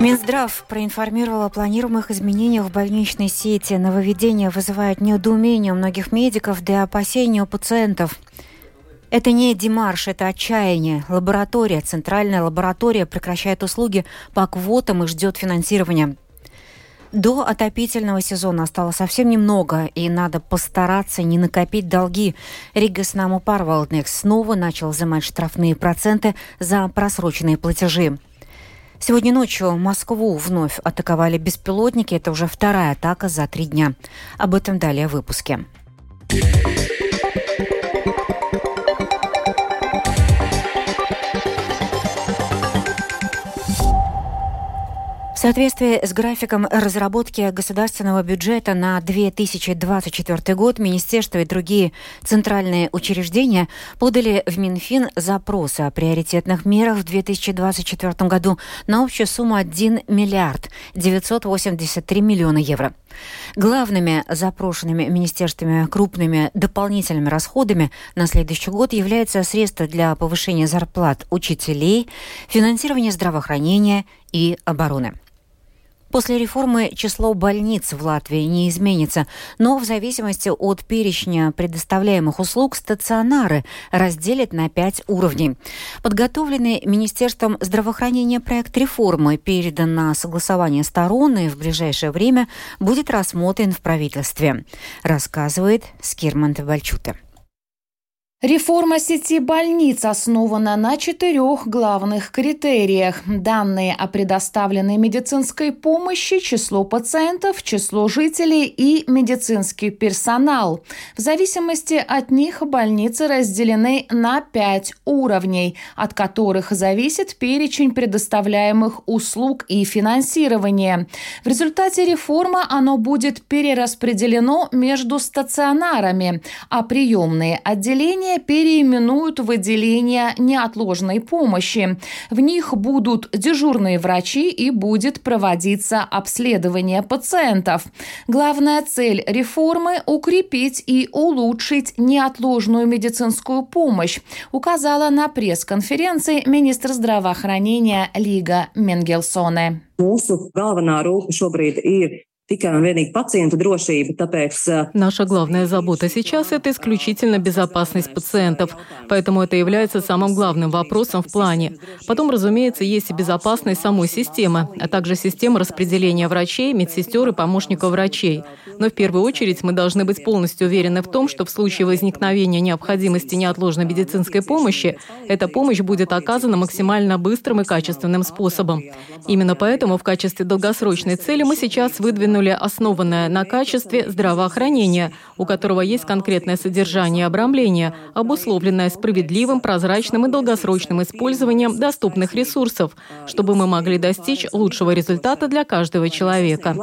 Минздрав проинформировал о планируемых изменениях в больничной сети. Нововведение вызывает недоумение у многих медиков, да и опасения у пациентов. Это не демарш, это отчаяние. Лаборатория, центральная лаборатория прекращает услуги по квотам и ждет финансирования. До отопительного сезона осталось совсем немного, и надо постараться не накопить долги. Ригас Наму Парвалднекс снова начал взимать штрафные проценты за просроченные платежи. Сегодня ночью Москву вновь атаковали беспилотники. Это уже вторая атака за три дня. Об этом далее в выпуске. В соответствии с графиком разработки государственного бюджета на 2024 год Министерство и другие центральные учреждения подали в Минфин запросы о приоритетных мерах в 2024 году на общую сумму 1 миллиард 983 миллиона евро. Главными запрошенными министерствами крупными дополнительными расходами на следующий год являются средства для повышения зарплат учителей, финансирование здравоохранения и обороны. После реформы число больниц в Латвии не изменится, но в зависимости от перечня предоставляемых услуг стационары разделят на пять уровней. Подготовленный Министерством здравоохранения проект реформы передан на согласование сторон и в ближайшее время будет рассмотрен в правительстве, рассказывает Скирман Бальчута. Реформа сети больниц основана на четырех главных критериях. Данные о предоставленной медицинской помощи, число пациентов, число жителей и медицинский персонал. В зависимости от них больницы разделены на пять уровней, от которых зависит перечень предоставляемых услуг и финансирования. В результате реформы оно будет перераспределено между стационарами, а приемные отделения отделения переименуют в отделения неотложной помощи. В них будут дежурные врачи и будет проводиться обследование пациентов. Главная цель реформы – укрепить и улучшить неотложную медицинскую помощь, указала на пресс-конференции министр здравоохранения Лига Менгелсоне. Наша главная забота сейчас – это исключительно безопасность пациентов, поэтому это является самым главным вопросом в плане. Потом, разумеется, есть и безопасность самой системы, а также система распределения врачей, медсестер и помощников врачей. Но в первую очередь мы должны быть полностью уверены в том, что в случае возникновения необходимости неотложной медицинской помощи, эта помощь будет оказана максимально быстрым и качественным способом. Именно поэтому в качестве долгосрочной цели мы сейчас выдвинули выдвинули основанное на качестве здравоохранения, у которого есть конкретное содержание и обрамление, обусловленное справедливым, прозрачным и долгосрочным использованием доступных ресурсов, чтобы мы могли достичь лучшего результата для каждого человека.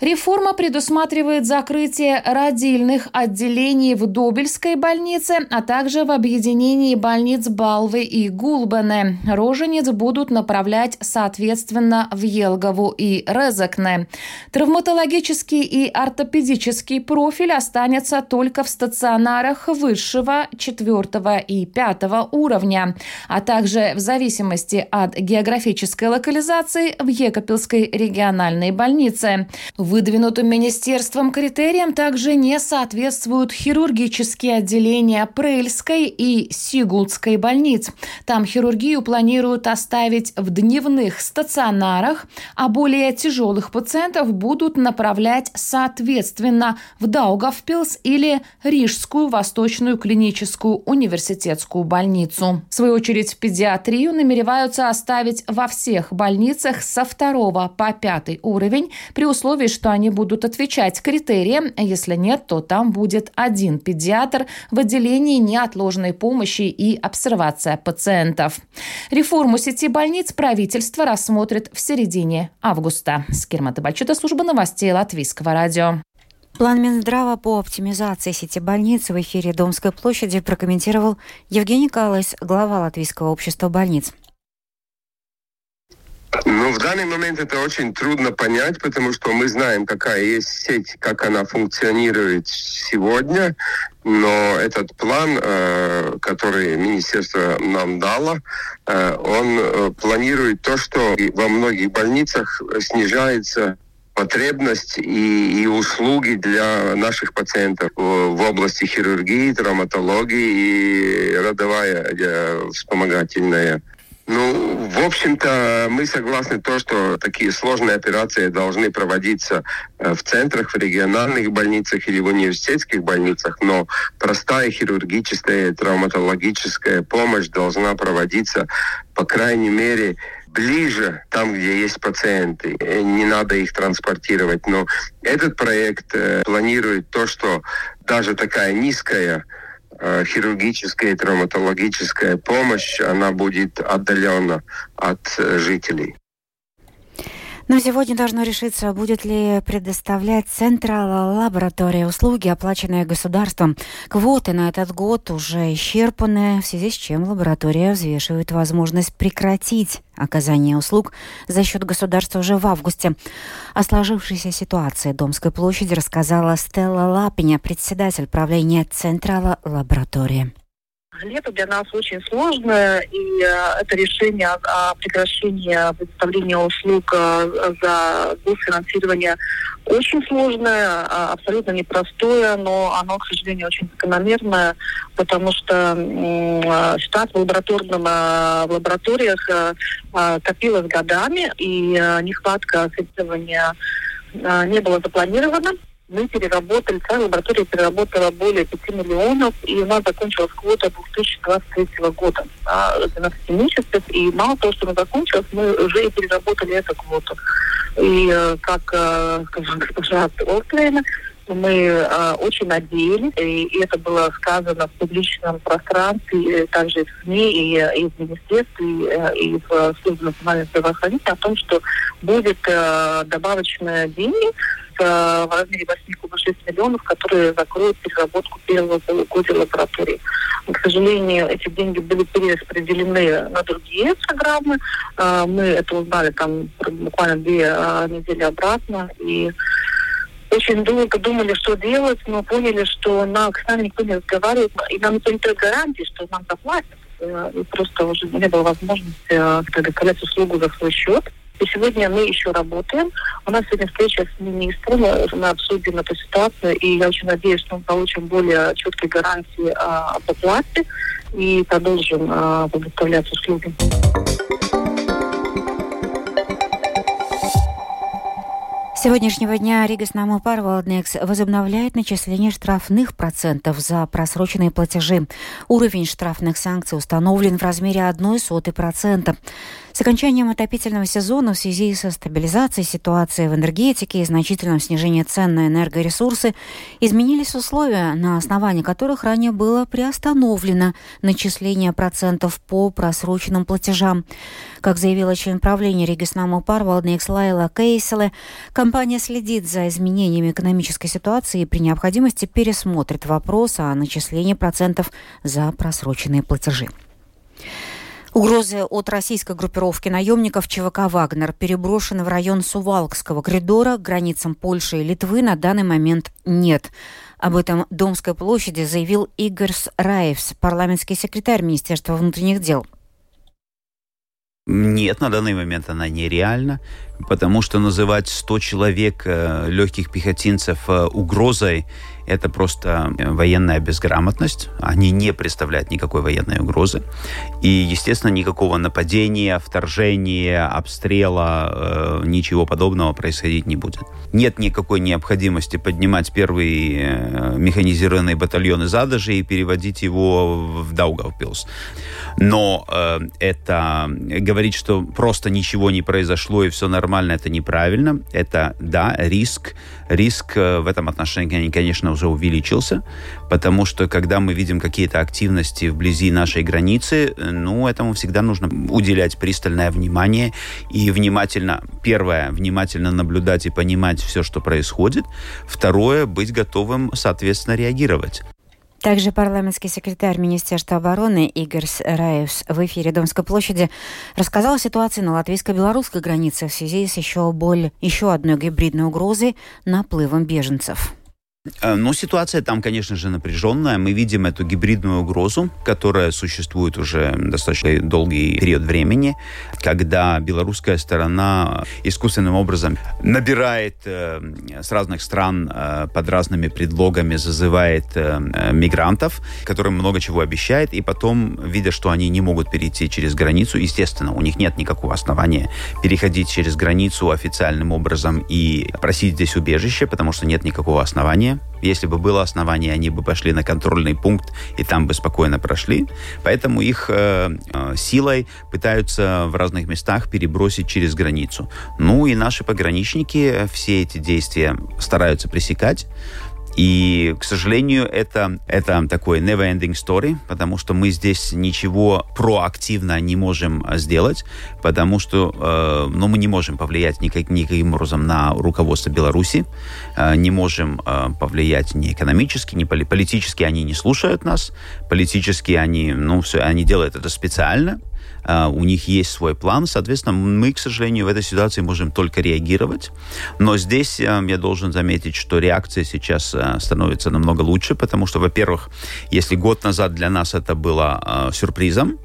Реформа предусматривает закрытие родильных отделений в Добельской больнице, а также в объединении больниц Балвы и Гулбене. Роженец будут направлять соответственно в Елгову и Резакне. Травматологический и ортопедический профиль останется только в стационарах высшего, четвертого и пятого уровня, а также в зависимости от географической локализации в Екапельской региональной больнице. Выдвинутым министерством критериям также не соответствуют хирургические отделения Прельской и Сигулдской больниц. Там хирургию планируют оставить в дневных стационарах, а более тяжелых пациентов будут направлять соответственно в Даугавпилс или Рижскую Восточную клиническую университетскую больницу. В свою очередь, педиатрию намереваются оставить во всех больницах со второго по пятый уровень при условии, что они будут отвечать критериям. Если нет, то там будет один педиатр в отделении неотложной помощи и обсервация пациентов. Реформу сети больниц правительство рассмотрит в середине августа. Скирма Табачута, служба новостей Латвийского радио. План Минздрава по оптимизации сети больниц в эфире Домской площади прокомментировал Евгений Калыс, глава Латвийского общества больниц. Ну, в данный момент это очень трудно понять, потому что мы знаем, какая есть сеть, как она функционирует сегодня, но этот план, э, который министерство нам дало, э, он э, планирует то, что во многих больницах снижается потребность и, и услуги для наших пациентов. В области хирургии, травматологии и родовая вспомогательная ну, в общем-то, мы согласны то, что такие сложные операции должны проводиться э, в центрах, в региональных больницах или в университетских больницах, но простая хирургическая, травматологическая помощь должна проводиться, по крайней мере, ближе, там, где есть пациенты. Э, не надо их транспортировать. Но этот проект э, планирует то, что даже такая низкая хирургическая и травматологическая помощь, она будет отдалена от э, жителей. Но сегодня должно решиться, будет ли предоставлять Централ лаборатория услуги, оплаченные государством. Квоты на этот год уже исчерпаны, в связи с чем лаборатория взвешивает возможность прекратить оказание услуг за счет государства уже в августе. О сложившейся ситуации Домской площади рассказала Стелла Лапиня, председатель правления Централа лаборатории. Лето для нас очень сложное, и э, это решение о, прекращении предоставления услуг э, за госфинансирование очень сложное, а, абсолютно непростое, но оно, к сожалению, очень закономерное, потому что э, ситуация в, лабораторном, в лабораториях копилась годами, и нехватка финансирования не было запланировано мы переработали, целая лаборатория переработала более 5 миллионов, и у нас закончилась квота 2023 года, да, 12 месяцев, и мало того, что она закончилась, мы уже и переработали эту квоту. И э, как э, сказала госпожа Остлейна, мы э, очень надеялись, и, и это было сказано в публичном пространстве, также в СМИ, и, и в министерстве, и, э, и в службе национального здравоохранения о том, что будет э, добавочные деньги в размере 8,6 миллионов, которые закроют переработку первого полугодия лаборатории. К сожалению, эти деньги были перераспределены на другие программы. А, мы это узнали там буквально две недели обратно. И очень долго думали, что делать, но поняли, что нам, с нами никто не разговаривает, и нам никто не дает гарантии, что нам заплатят. Э, и просто уже не было возможности э, предоставлять услугу за свой счет. И сегодня мы еще работаем. У нас сегодня встреча с министром, мы обсудим эту ситуацию, и я очень надеюсь, что мы получим более четкие гарантии а, об оплате и продолжим а, предоставлять услуги. Сегодняшнего дня Ригас Намупар Валднекс возобновляет начисление штрафных процентов за просроченные платежи. Уровень штрафных санкций установлен в размере 0,01%. С окончанием отопительного сезона в связи со стабилизацией ситуации в энергетике и значительным снижением цен на энергоресурсы изменились условия, на основании которых ранее было приостановлено начисление процентов по просроченным платежам. Как заявила член правления Региснаму Парвалдникс Лайла Кейселе, компания следит за изменениями экономической ситуации и при необходимости пересмотрит вопрос о начислении процентов за просроченные платежи. Угрозы от российской группировки наемников ЧВК «Вагнер» переброшены в район Сувалкского коридора к границам Польши и Литвы на данный момент нет. Об этом Домской площади заявил Игорь Раевс, парламентский секретарь Министерства внутренних дел. Нет, на данный момент она нереальна, потому что называть 100 человек э, легких пехотинцев э, угрозой это просто э, военная безграмотность. Они не представляют никакой военной угрозы. И, естественно, никакого нападения, вторжения, обстрела, э, ничего подобного происходить не будет. Нет никакой необходимости поднимать первый э, механизированный батальон из Адажи и переводить его в Даугавпилс. Но э, это говорить, что просто ничего не произошло и все нормально, это неправильно. Это, да, риск. Риск э, в этом отношении, конечно, уже увеличился, потому что когда мы видим какие-то активности вблизи нашей границы, ну, этому всегда нужно уделять пристальное внимание и внимательно, первое, внимательно наблюдать и понимать все, что происходит, второе, быть готовым, соответственно, реагировать. Также парламентский секретарь Министерства обороны Игорь Раевс в эфире Домской площади рассказал о ситуации на латвийско-белорусской границе в связи с еще, боль, еще одной гибридной угрозой наплывом беженцев. Ну, ситуация там, конечно же, напряженная. Мы видим эту гибридную угрозу, которая существует уже достаточно долгий период времени, когда белорусская сторона искусственным образом набирает э, с разных стран э, под разными предлогами, зазывает э, мигрантов, которым много чего обещает, и потом, видя, что они не могут перейти через границу, естественно, у них нет никакого основания переходить через границу официальным образом и просить здесь убежище, потому что нет никакого основания Если бы было основание, они бы пошли на контрольный пункт и там бы спокойно прошли. Поэтому их э, э, силой пытаются в разных местах перебросить через границу. Ну и наши пограничники все эти действия стараются пресекать. И, к сожалению, это, это такой never-ending story, потому что мы здесь ничего проактивно не можем сделать, потому что э, ну, мы не можем повлиять никак, никаким образом на руководство Беларуси, э, не можем э, повлиять ни экономически, ни политически, они не слушают нас, политически они, ну, все, они делают это специально, у них есть свой план, соответственно, мы, к сожалению, в этой ситуации можем только реагировать. Но здесь э, я должен заметить, что реакция сейчас э, становится намного лучше, потому что, во-первых, если год назад для нас это было э, сюрпризом,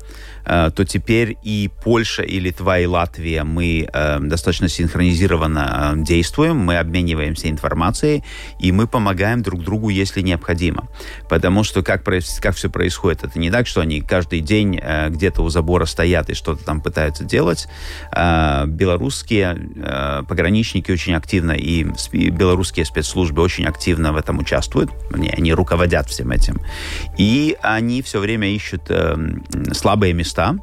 то теперь и Польша, и Литва, и Латвия мы э, достаточно синхронизированно э, действуем, мы обмениваемся информацией, и мы помогаем друг другу, если необходимо. Потому что как, как все происходит, это не так, что они каждый день где-то у забора стоят и что-то там пытаются делать. Белорусские пограничники очень активно и белорусские спецслужбы очень активно в этом участвуют. Они, они руководят всем этим. И они все время ищут слабые места места,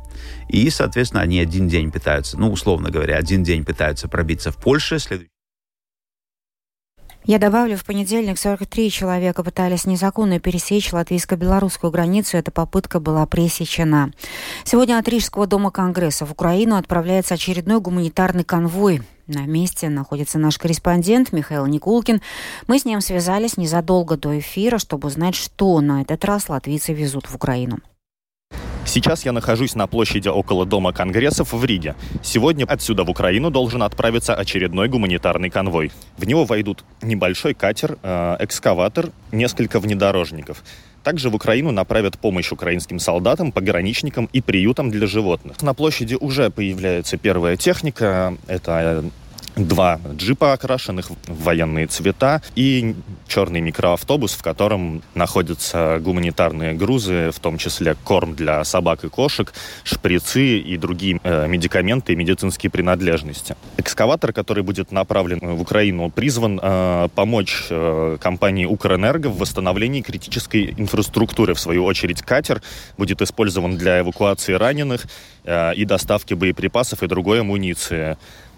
и, соответственно, они один день пытаются, ну, условно говоря, один день пытаются пробиться в Польше, следующий я добавлю, в понедельник 43 человека пытались незаконно пересечь латвийско-белорусскую границу. Эта попытка была пресечена. Сегодня от Рижского дома Конгресса в Украину отправляется очередной гуманитарный конвой. На месте находится наш корреспондент Михаил Никулкин. Мы с ним связались незадолго до эфира, чтобы узнать, что на этот раз латвийцы везут в Украину. Сейчас я нахожусь на площади около Дома Конгрессов в Риге. Сегодня отсюда в Украину должен отправиться очередной гуманитарный конвой. В него войдут небольшой катер, э, экскаватор, несколько внедорожников. Также в Украину направят помощь украинским солдатам, пограничникам и приютам для животных. На площади уже появляется первая техника. Это два джипа, окрашенных в военные цвета, и черный микроавтобус, в котором находятся гуманитарные грузы, в том числе корм для собак и кошек, шприцы и другие э, медикаменты и медицинские принадлежности. Экскаватор, который будет направлен в Украину, призван э, помочь э, компании «Укрэнерго» в восстановлении критической инфраструктуры. В свою очередь, катер будет использован для эвакуации раненых э, и доставки боеприпасов и другой амуниции.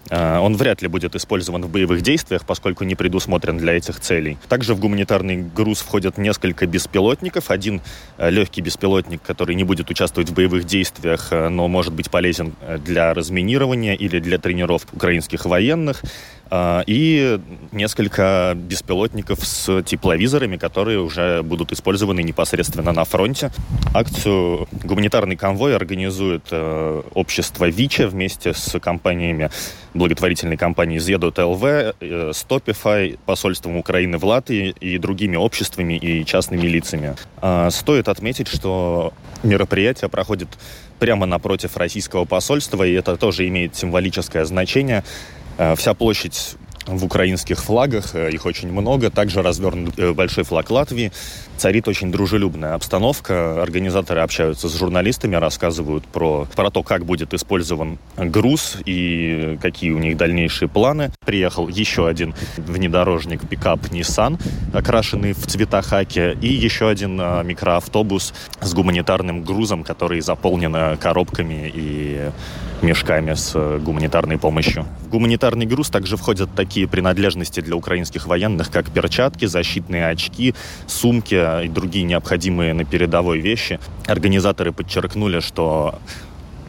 А, он вряд ли будет использован в боевых действиях, поскольку не предусмотрен для этих целей. Также в гуманитарный груз входят несколько беспилотников. Один э, легкий беспилотник, который не будет участвовать в боевых действиях, э, но может быть полезен э, для разминирования или для тренировок украинских военных. А, и несколько беспилотников с тепловизорами, которые уже будут использованы непосредственно на фронте. Акцию «Гуманитарный конвой» организует э, общество ВИЧа вместе с компаниями, благотворительной компанией «Зедут ЛВ», э, «Стопифай», посольством Украины в Латвии и другими обществами и частными лицами. А, стоит отметить, что мероприятие проходит прямо напротив российского посольства, и это тоже имеет символическое значение. Э, вся площадь в украинских флагах, э, их очень много. Также развернут э, большой флаг Латвии. Царит очень дружелюбная обстановка. Организаторы общаются с журналистами, рассказывают про, про то, как будет использован груз и какие у них дальнейшие планы. Приехал еще один внедорожник пикап Nissan, окрашенный в цвета хаки, и еще один микроавтобус с гуманитарным грузом, который заполнен коробками и мешками с э, гуманитарной помощью. В гуманитарный груз также входят такие принадлежности для украинских военных, как перчатки, защитные очки, сумки и другие необходимые на передовой вещи. Организаторы подчеркнули, что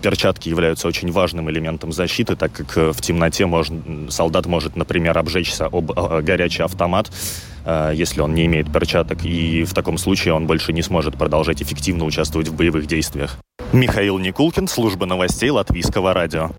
перчатки являются очень важным элементом защиты, так как э, в темноте можно, солдат может, например, обжечься об э, горячий автомат, э, если он не имеет перчаток, и в таком случае он больше не сможет продолжать эффективно участвовать в боевых действиях. Михаил Никулкин, служба новостей Латвийского радио.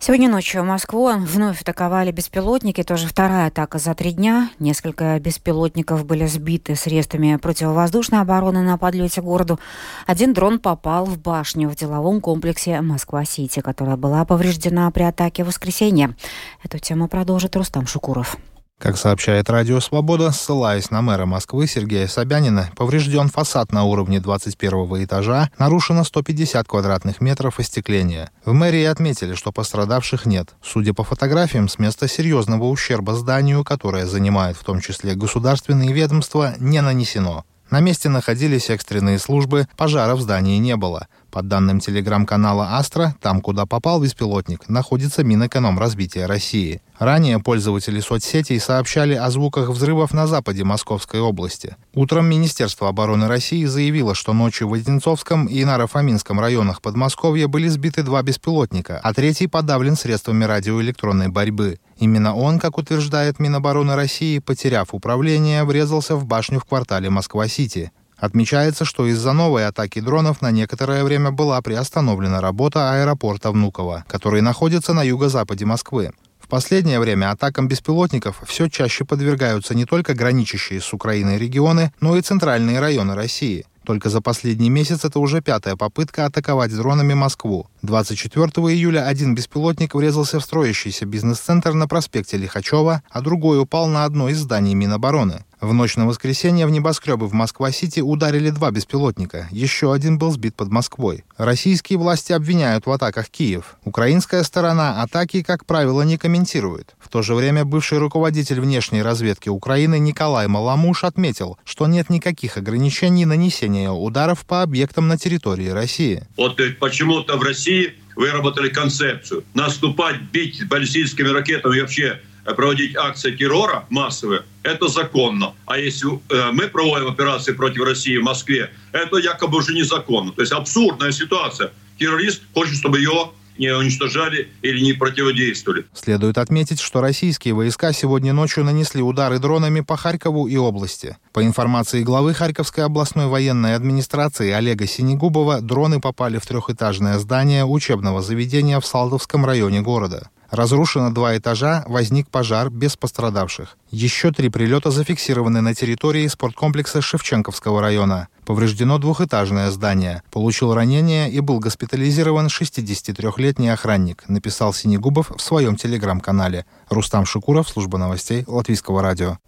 Сегодня ночью в Москву вновь атаковали беспилотники. Тоже вторая атака за три дня. Несколько беспилотников были сбиты средствами противовоздушной обороны на подлете к городу. Один дрон попал в башню в деловом комплексе Москва-Сити, которая была повреждена при атаке в воскресенье. Эту тему продолжит Рустам Шукуров. Как сообщает Радио Свобода, ссылаясь на мэра Москвы Сергея Собянина, поврежден фасад на уровне 21 этажа, нарушено 150 квадратных метров остекления. В мэрии отметили, что пострадавших нет. Судя по фотографиям, с места серьезного ущерба зданию, которое занимает в том числе государственные ведомства, не нанесено. На месте находились экстренные службы, пожара в здании не было. По данным телеграм-канала «Астра», там, куда попал беспилотник, находится Минэкономразвития России. Ранее пользователи соцсетей сообщали о звуках взрывов на западе Московской области. Утром Министерство обороны России заявило, что ночью в Одинцовском и Наро-Фоминском районах Подмосковья были сбиты два беспилотника, а третий подавлен средствами радиоэлектронной борьбы. Именно он, как утверждает Минобороны России, потеряв управление, врезался в башню в квартале Москва-Сити. Отмечается, что из-за новой атаки дронов на некоторое время была приостановлена работа аэропорта Внуково, который находится на юго-западе Москвы. В последнее время атакам беспилотников все чаще подвергаются не только граничащие с Украиной регионы, но и центральные районы России. Только за последний месяц это уже пятая попытка атаковать дронами Москву. 24 июля один беспилотник врезался в строящийся бизнес-центр на проспекте Лихачева, а другой упал на одно из зданий Минобороны. В ночь на воскресенье в небоскребы в Москва-Сити ударили два беспилотника. Еще один был сбит под Москвой. Российские власти обвиняют в атаках Киев. Украинская сторона атаки, как правило, не комментирует. В то же время бывший руководитель внешней разведки Украины Николай Маламуш отметил, что нет никаких ограничений нанесения ударов по объектам на территории России. Вот почему-то в России выработали концепцию наступать, бить баллистическими ракетами и вообще проводить акции террора массовые, это законно. А если э, мы проводим операции против России в Москве, это якобы уже незаконно. То есть абсурдная ситуация. Террорист хочет, чтобы его не уничтожали или не противодействовали. Следует отметить, что российские войска сегодня ночью нанесли удары дронами по Харькову и области. По информации главы Харьковской областной военной администрации Олега Синегубова, дроны попали в трехэтажное здание учебного заведения в Салдовском районе города. Разрушено два этажа, возник пожар без пострадавших. Еще три прилета зафиксированы на территории спорткомплекса Шевченковского района. Повреждено двухэтажное здание. Получил ранение и был госпитализирован 63-летний охранник, написал Синегубов в своем телеграм-канале. Рустам Шукуров, служба новостей Латвийского радио.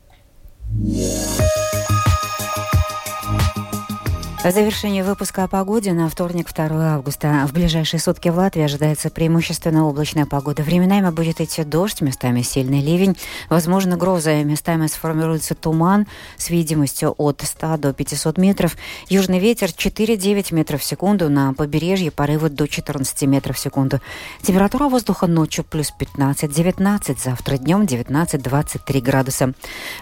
Завершении выпуска о погоде на вторник, 2 августа. В ближайшие сутки в Латвии ожидается преимущественно облачная погода. Временами будет идти дождь, местами сильный ливень. Возможно, гроза, местами сформируется туман с видимостью от 100 до 500 метров. Южный ветер 4-9 метров в секунду. На побережье порывы до 14 метров в секунду. Температура воздуха ночью плюс 15-19. Завтра днем 19-23 градуса.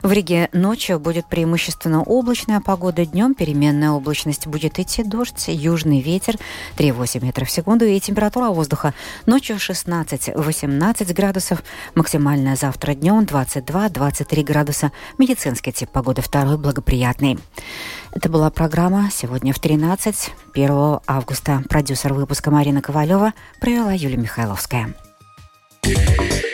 В Риге ночью будет преимущественно облачная погода. Днем переменная облачность облачность, будет идти дождь, южный ветер 3,8 метров в секунду и температура воздуха ночью 16-18 градусов, максимальная завтра днем 22-23 градуса. Медицинский тип погоды второй благоприятный. Это была программа «Сегодня в 13» 1 августа. Продюсер выпуска Марина Ковалева провела Юлия Михайловская. Yeah.